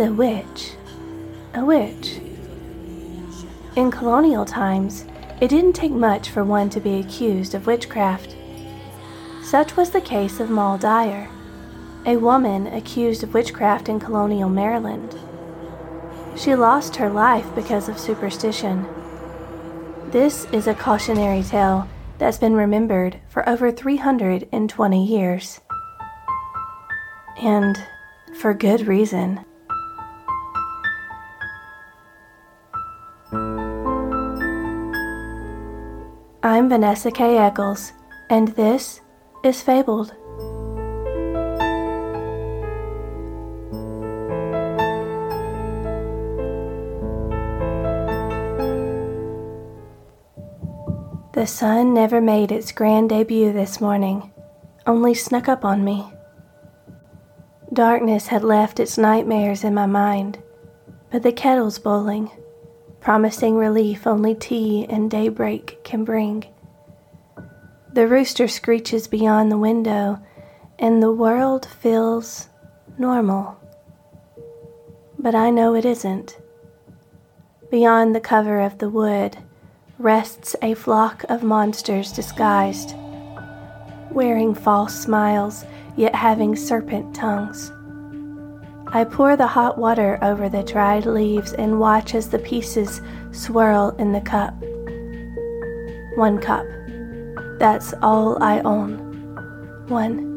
a witch a witch? In colonial times, it didn't take much for one to be accused of witchcraft. Such was the case of Moll Dyer, a woman accused of witchcraft in colonial Maryland. She lost her life because of superstition. This is a cautionary tale that's been remembered for over 320 years. And for good reason. I'm Vanessa K. Eccles, and this is Fabled. The sun never made its grand debut this morning, only snuck up on me. Darkness had left its nightmares in my mind, but the kettle's boiling, promising relief only tea and daybreak can bring. The rooster screeches beyond the window, and the world feels normal. But I know it isn't. Beyond the cover of the wood, rests a flock of monsters disguised, wearing false smiles, yet having serpent tongues. I pour the hot water over the dried leaves and watch as the pieces swirl in the cup. One cup. That's all I own. One.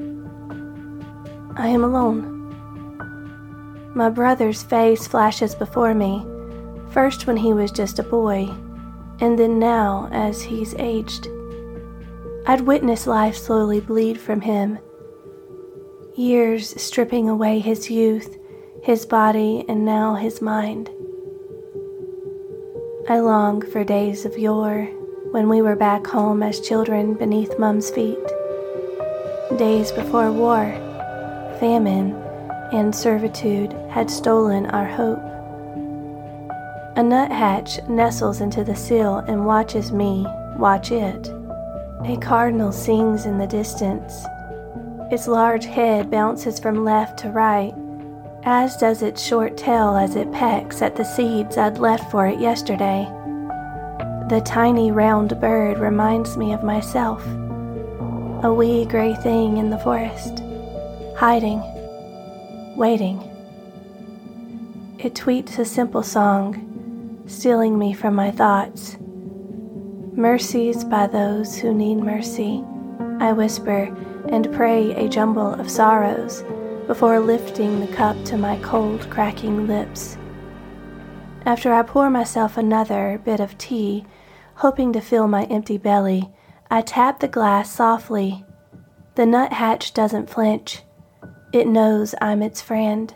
I am alone. My brother's face flashes before me, first when he was just a boy and then now as he's aged. I'd witnessed life slowly bleed from him, years stripping away his youth, his body, and now his mind. I long for days of yore when we were back home as children beneath Mum's feet. Days before war, famine, and servitude had stolen our hope. A nuthatch nestles into the sill and watches me watch it. A cardinal sings in the distance. Its large head bounces from left to right, as does its short tail as it pecks at the seeds I'd left for it yesterday. The tiny round bird reminds me of myself, a wee gray thing in the forest, hiding, waiting. It tweets a simple song stealing me from my thoughts. Mercies by those who need mercy, I whisper and pray a jumble of sorrows before lifting the cup to my cold, cracking lips. After I pour myself another bit of tea, hoping to fill my empty belly, I tap the glass softly. The nuthatch doesn't flinch. It knows I'm its friend,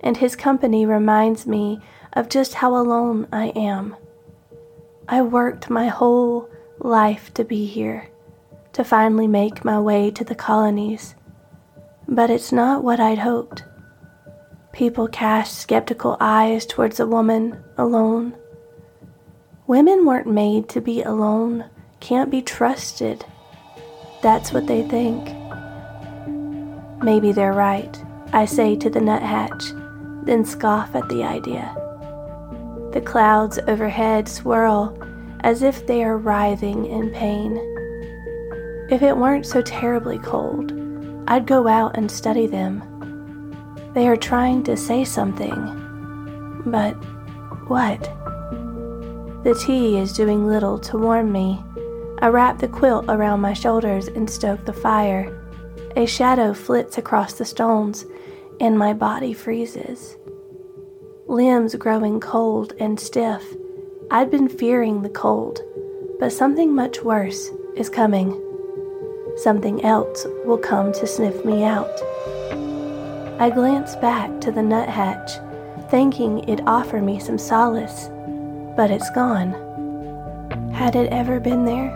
and his company reminds me of just how alone I am. I worked my whole life to be here, to finally make my way to the colonies. But it's not what I'd hoped. People cast skeptical eyes towards a woman alone. Women weren't made to be alone, can't be trusted. That's what they think. Maybe they're right, I say to the nuthatch, then scoff at the idea. The clouds overhead swirl as if they are writhing in pain. If it weren't so terribly cold, I'd go out and study them. They are trying to say something. But what? The tea is doing little to warm me. I wrap the quilt around my shoulders and stoke the fire. A shadow flits across the stones, and my body freezes limbs growing cold and stiff. I'd been fearing the cold, but something much worse is coming. Something else will come to sniff me out. I glance back to the nuthatch, thinking it'd offer me some solace, but it's gone. Had it ever been there?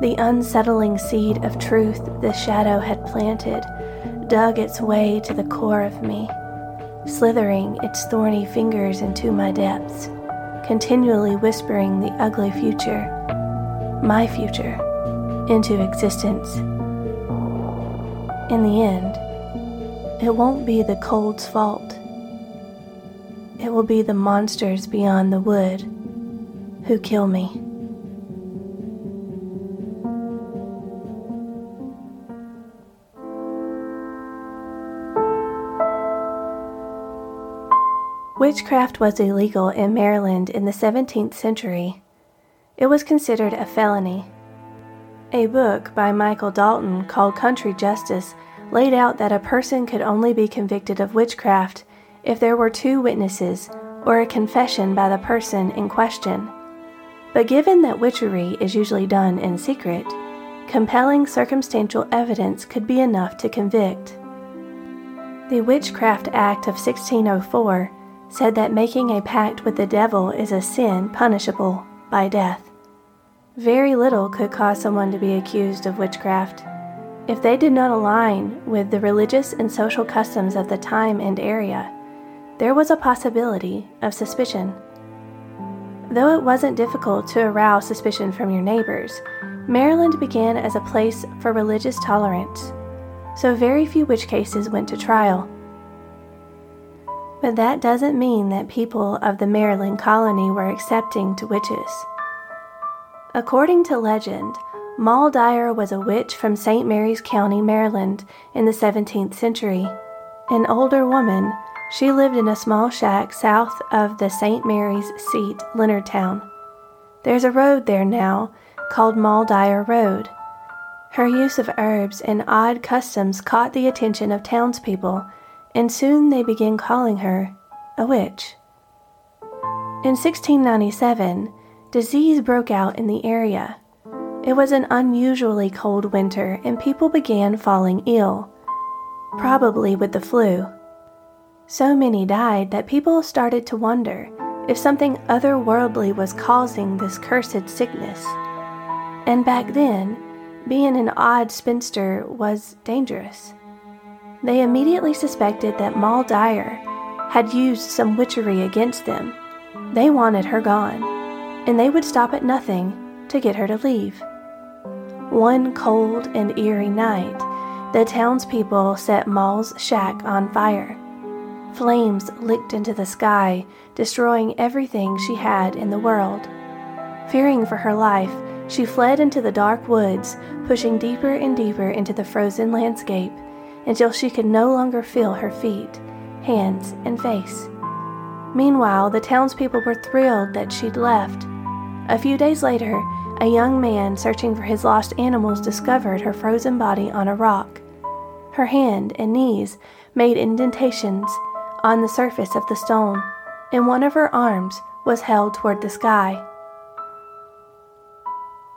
The unsettling seed of truth the shadow had planted dug its way to the core of me slithering its thorny fingers into my depths, continually whispering the ugly future, my future, into existence. In the end, it won't be the cold's fault. it will be the monsters beyond the wood who kill me. Witchcraft was illegal in Maryland in the 17th century. It was considered a felony. A book by Michael Dalton called Country Justice laid out that a person could only be convicted of witchcraft if there were two witnesses or a confession by the person in question. But given that witchery is usually done in secret, compelling circumstantial evidence could be enough to convict. The Witchcraft Act of 1604 said that making a pact with the devil is a sin punishable by death. Very little could cause someone to be accused of witchcraft. If they did not align with the religious and social customs of the time and area, there was a possibility of suspicion. Though it wasn't difficult to arouse suspicion from your neighbors, Maryland began as a place for religious tolerance, so very few witch cases went to trial. But that doesn't mean that people of the Maryland colony were accepting to witches. According to legend, Moll Dyer was a witch from St. Mary's County, Maryland, in the 17th century. An older woman, she lived in a small shack south of the St. Mary's seat, Leonardtown. There's a road there now called Moll Dyer Road. Her use of herbs and odd customs caught the attention of townspeople and soon they began calling her a witch. In 1697, disease broke out in the area. It was an unusually cold winter, and people began falling ill, probably with the flu. So many died that people started to wonder if something otherworldly was causing this cursed sickness. And back then, being an odd spinster was dangerous. They immediately suspected that Moll Dyer had used some witchery against them. They wanted her gone, and they would stop at nothing to get her to leave. One cold and eerie night, the townspeople set Moll's shack on fire. Flames licked into the sky, destroying everything she had in the world. Fearing for her life, she fled into the dark woods, pushing deeper and deeper into the frozen landscape until she could no longer feel her feet, hands, and face. Meanwhile, the townspeople were thrilled that she'd left. A few days later, a young man searching for his lost animals discovered her frozen body on a rock. Her hand and knees made indentations on the surface of the stone, and one of her arms was held toward the sky.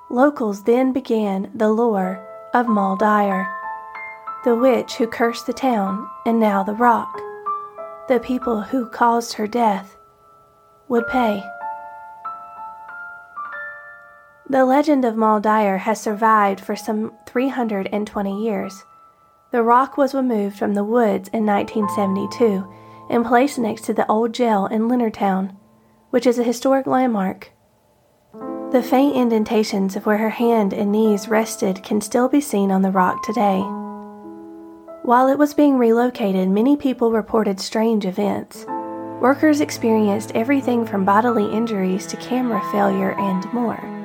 Locals then began the lore of Moll Dyer the witch who cursed the town and now the rock. The people who caused her death would pay. The legend of Moll Dyer has survived for some 320 years. The rock was removed from the woods in 1972 and placed next to the old jail in Leonardtown, which is a historic landmark. The faint indentations of where her hand and knees rested can still be seen on the rock today. While it was being relocated, many people reported strange events. Workers experienced everything from bodily injuries to camera failure and more.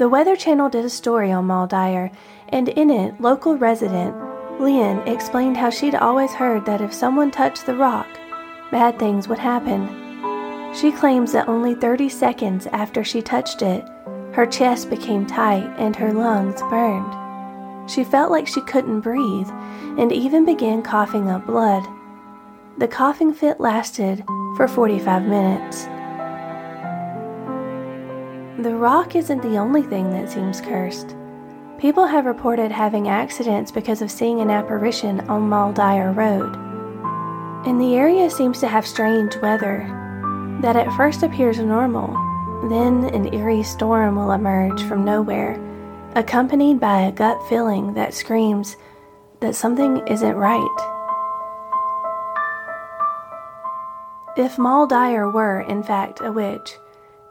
The Weather Channel did a story on Moll Dyer, and in it, local resident Lynn explained how she'd always heard that if someone touched the rock, bad things would happen. She claims that only 30 seconds after she touched it, her chest became tight and her lungs burned. She felt like she couldn't breathe and even began coughing up blood. The coughing fit lasted for 45 minutes. The rock isn't the only thing that seems cursed. People have reported having accidents because of seeing an apparition on Dyer Road. And the area seems to have strange weather that at first appears normal, then an eerie storm will emerge from nowhere accompanied by a gut feeling that screams that something isn't right. If Dyer were, in fact, a witch,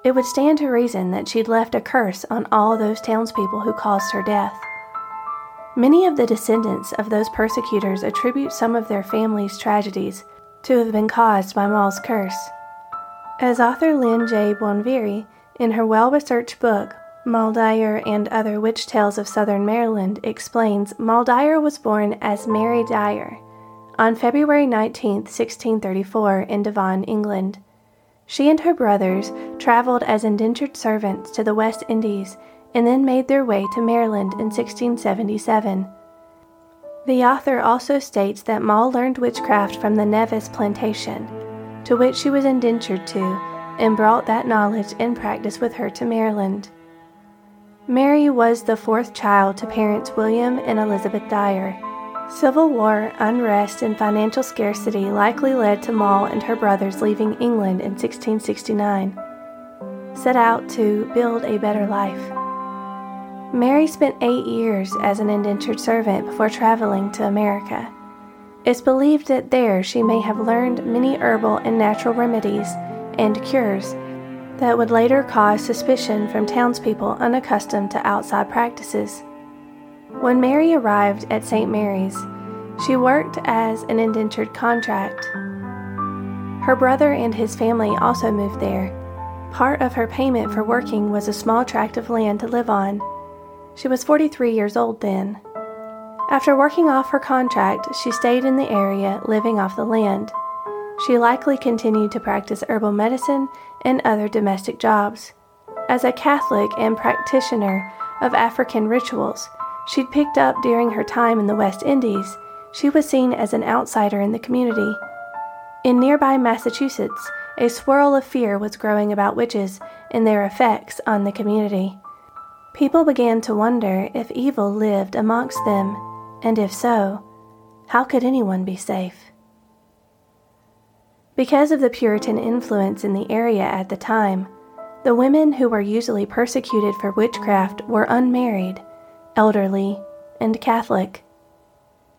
it would stand to reason that she'd left a curse on all those townspeople who caused her death. Many of the descendants of those persecutors attribute some of their family's tragedies to have been caused by Moll's curse. As author Lynn J. Bonviri, in her well researched book, Dyer and Other Witch Tales of Southern Maryland, explains Dyer was born as Mary Dyer on February 19, 1634, in Devon, England. She and her brothers traveled as indentured servants to the West Indies and then made their way to Maryland in 1677. The author also states that Moll learned witchcraft from the Nevis plantation, to which she was indentured to, and brought that knowledge and practice with her to Maryland. Mary was the fourth child to parents William and Elizabeth Dyer. Civil war, unrest, and financial scarcity likely led to Moll and her brothers leaving England in 1669, set out to build a better life. Mary spent eight years as an indentured servant before traveling to America. It's believed that there she may have learned many herbal and natural remedies and cures that would later cause suspicion from townspeople unaccustomed to outside practices. When Mary arrived at St. Mary's, she worked as an indentured contract. Her brother and his family also moved there. Part of her payment for working was a small tract of land to live on. She was 43 years old then. After working off her contract, she stayed in the area, living off the land. She likely continued to practice herbal medicine and other domestic jobs. As a Catholic and practitioner of African rituals, she'd picked up during her time in the West Indies, she was seen as an outsider in the community. In nearby Massachusetts, a swirl of fear was growing about witches and their effects on the community. People began to wonder if evil lived amongst them, and if so, how could anyone be safe? Because of the Puritan influence in the area at the time, the women who were usually persecuted for witchcraft were unmarried, elderly, and Catholic.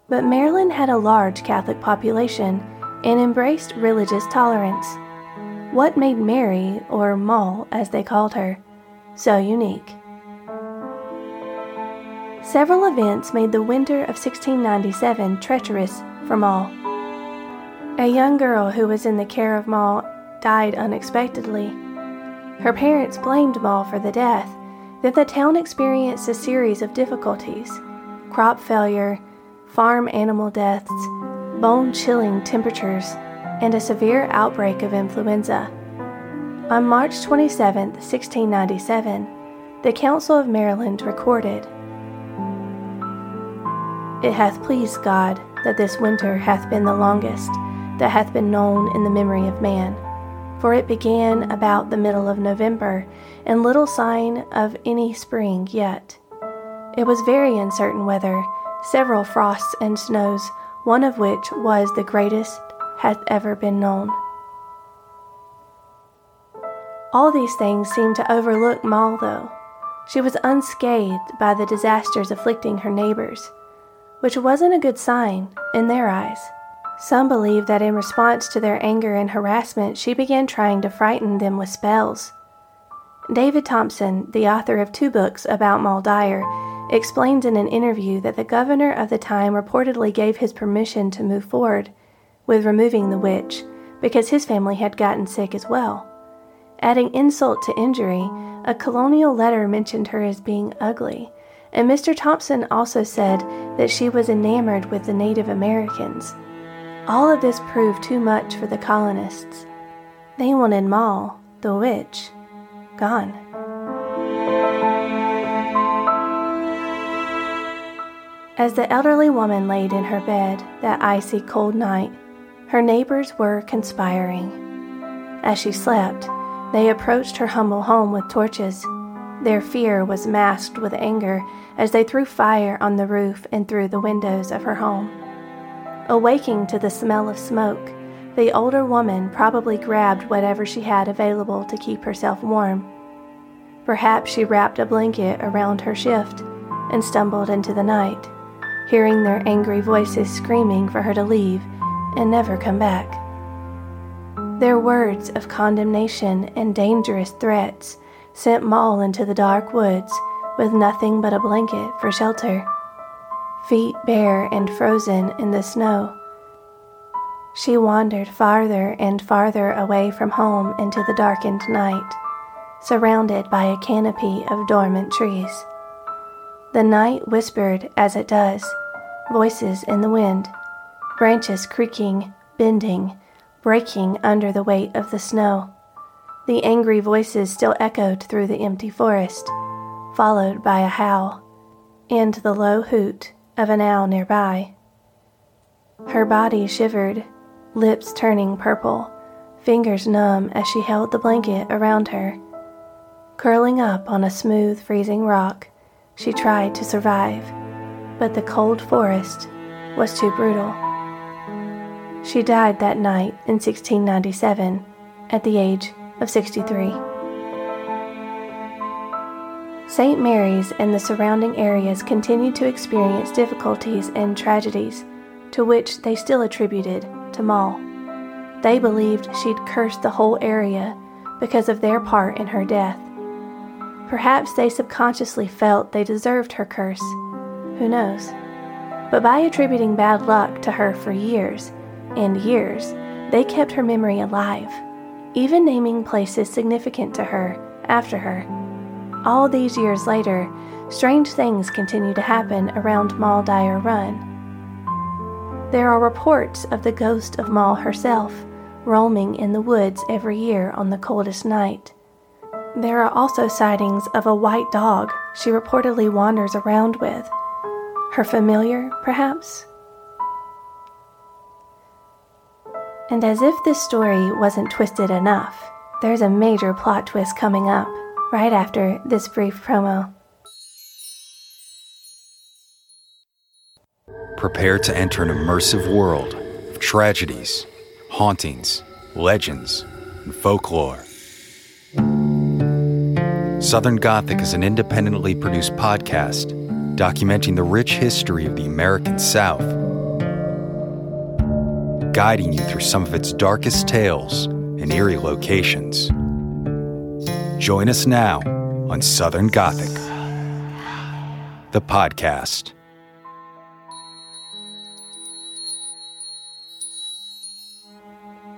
But Maryland had a large Catholic population and embraced religious tolerance. What made Mary, or Moll as they called her, so unique? Several events made the winter of 1697 treacherous for Moll. A young girl who was in the care of Moll died unexpectedly. Her parents blamed Moll for the death. Then the town experienced a series of difficulties crop failure, farm animal deaths, bone chilling temperatures, and a severe outbreak of influenza. On March 27, 1697, the Council of Maryland recorded It hath pleased God that this winter hath been the longest that hath been known in the memory of man. For it began about the middle of November, and little sign of any spring yet. It was very uncertain weather, several frosts and snows, one of which was the greatest hath ever been known. All these things seemed to overlook Moll, though. She was unscathed by the disasters afflicting her neighbors, which wasn't a good sign in their eyes. Some believe that in response to their anger and harassment, she began trying to frighten them with spells. David Thompson, the author of two books about Dyer, explains in an interview that the governor of the time reportedly gave his permission to move forward with removing the witch because his family had gotten sick as well. Adding insult to injury, a colonial letter mentioned her as being ugly, and Mr. Thompson also said that she was enamored with the Native Americans. All of this proved too much for the colonists. They wanted Moll, the witch, gone. As the elderly woman laid in her bed that icy cold night, her neighbors were conspiring. As she slept, they approached her humble home with torches. Their fear was masked with anger as they threw fire on the roof and through the windows of her home. Awaking to the smell of smoke, the older woman probably grabbed whatever she had available to keep herself warm. Perhaps she wrapped a blanket around her shift and stumbled into the night, hearing their angry voices screaming for her to leave and never come back. Their words of condemnation and dangerous threats sent Moll into the dark woods with nothing but a blanket for shelter feet bare and frozen in the snow. She wandered farther and farther away from home into the darkened night, surrounded by a canopy of dormant trees. The night whispered as it does, voices in the wind, branches creaking, bending, breaking under the weight of the snow. The angry voices still echoed through the empty forest, followed by a howl and the low hoot of an owl nearby. Her body shivered, lips turning purple, fingers numb as she held the blanket around her. Curling up on a smooth, freezing rock, she tried to survive, but the cold forest was too brutal. She died that night in 1697 at the age of 63. St. Mary's and the surrounding areas continued to experience difficulties and tragedies to which they still attributed to Moll. They believed she'd cursed the whole area because of their part in her death. Perhaps they subconsciously felt they deserved her curse. Who knows? But by attributing bad luck to her for years and years, they kept her memory alive, even naming places significant to her after her. All these years later, strange things continue to happen around Moll Dyer Run. There are reports of the ghost of Moll herself roaming in the woods every year on the coldest night. There are also sightings of a white dog she reportedly wanders around with. Her familiar, perhaps? And as if this story wasn't twisted enough, there's a major plot twist coming up right after this brief promo. Prepare to enter an immersive world of tragedies, hauntings, legends, and folklore. Southern Gothic is an independently produced podcast documenting the rich history of the American South, guiding you through some of its darkest tales and eerie locations. Join us now on Southern Gothic, the podcast.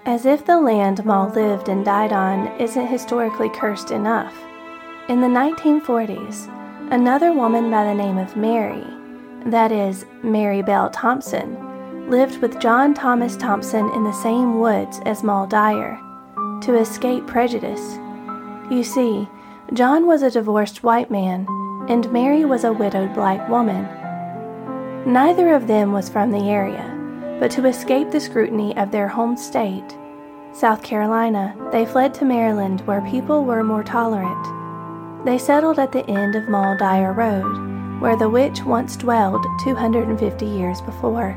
As if the land Moll lived and died on isn't historically cursed enough. In the 1940s, another woman by the name of Mary, that is, Mary Bell Thompson, lived with John Thomas Thompson in the same woods as Moll Dyer to escape prejudice. You see, John was a divorced white man, and Mary was a widowed black woman. Neither of them was from the area but to escape the scrutiny of their home state, South Carolina, they fled to Maryland where people were more tolerant. They settled at the end of Dyer Road, where the witch once dwelled 250 years before.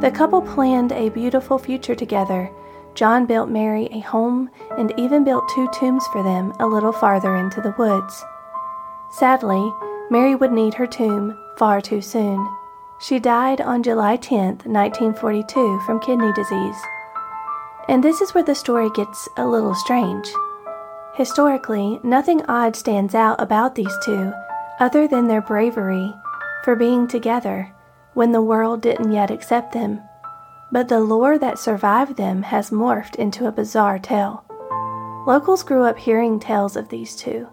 The couple planned a beautiful future together. John built Mary a home and even built two tombs for them a little farther into the woods. Sadly, Mary would need her tomb far too soon. She died on July 10, 1942, from kidney disease. And this is where the story gets a little strange. Historically, nothing odd stands out about these two other than their bravery for being together when the world didn't yet accept them. But the lore that survived them has morphed into a bizarre tale. Locals grew up hearing tales of these two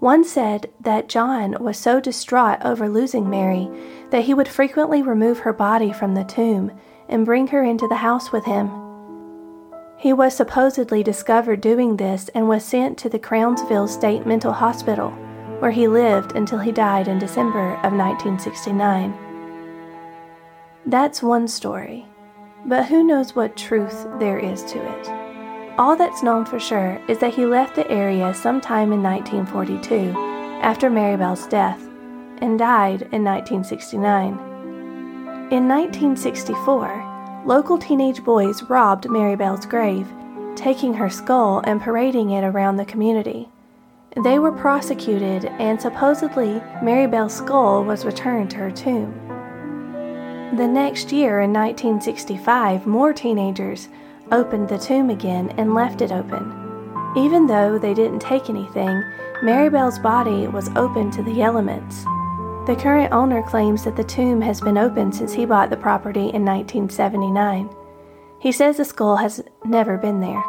one said that John was so distraught over losing Mary that he would frequently remove her body from the tomb and bring her into the house with him. He was supposedly discovered doing this and was sent to the Crownsville State Mental Hospital, where he lived until he died in December of 1969. That's one story, but who knows what truth there is to it. All that's known for sure is that he left the area sometime in 1942, after Marybell's death, and died in 1969. In 1964, local teenage boys robbed Marybell's grave, taking her skull and parading it around the community. They were prosecuted, and supposedly Marybell's skull was returned to her tomb. The next year, in 1965, more teenagers opened the tomb again and left it open. Even though they didn't take anything, Marybell's body was open to the elements. The current owner claims that the tomb has been open since he bought the property in 1979. He says the skull has never been there.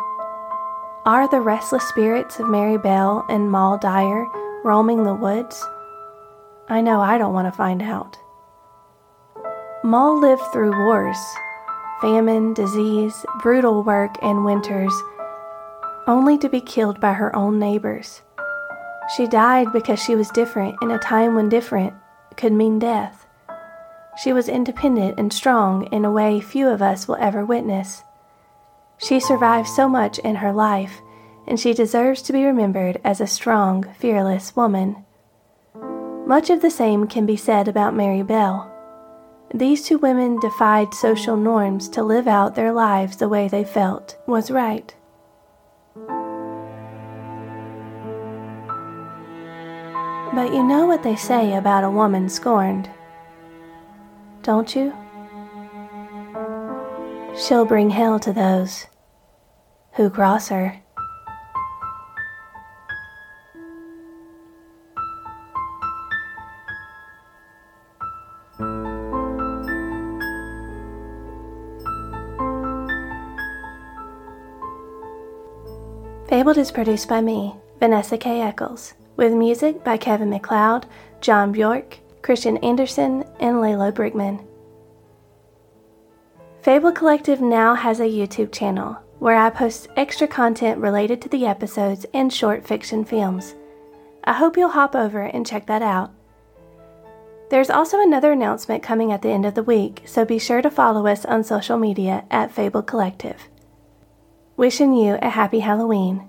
Are the restless spirits of Mary Bell and Moll Dyer roaming the woods? I know I don't want to find out. Moll lived through wars, famine, disease, brutal work, and winters, only to be killed by her own neighbors. She died because she was different in a time when different could mean death. She was independent and strong in a way few of us will ever witness. She survived so much in her life, and she deserves to be remembered as a strong, fearless woman. Much of the same can be said about Mary Bell. These two women defied social norms to live out their lives the way they felt was right. But you know what they say about a woman scorned don't you? She'll bring hell to those who cross her. Is produced by me, Vanessa K. Eccles, with music by Kevin MacLeod, Jon Björk, Christian Anderson, and Lalo Brickman. Fabled Collective now has a YouTube channel where I post extra content related to the episodes and short fiction films. I hope you'll hop over and check that out. There's also another announcement coming at the end of the week, so be sure to follow us on social media at Fabled Collective. Wishing you a happy Halloween.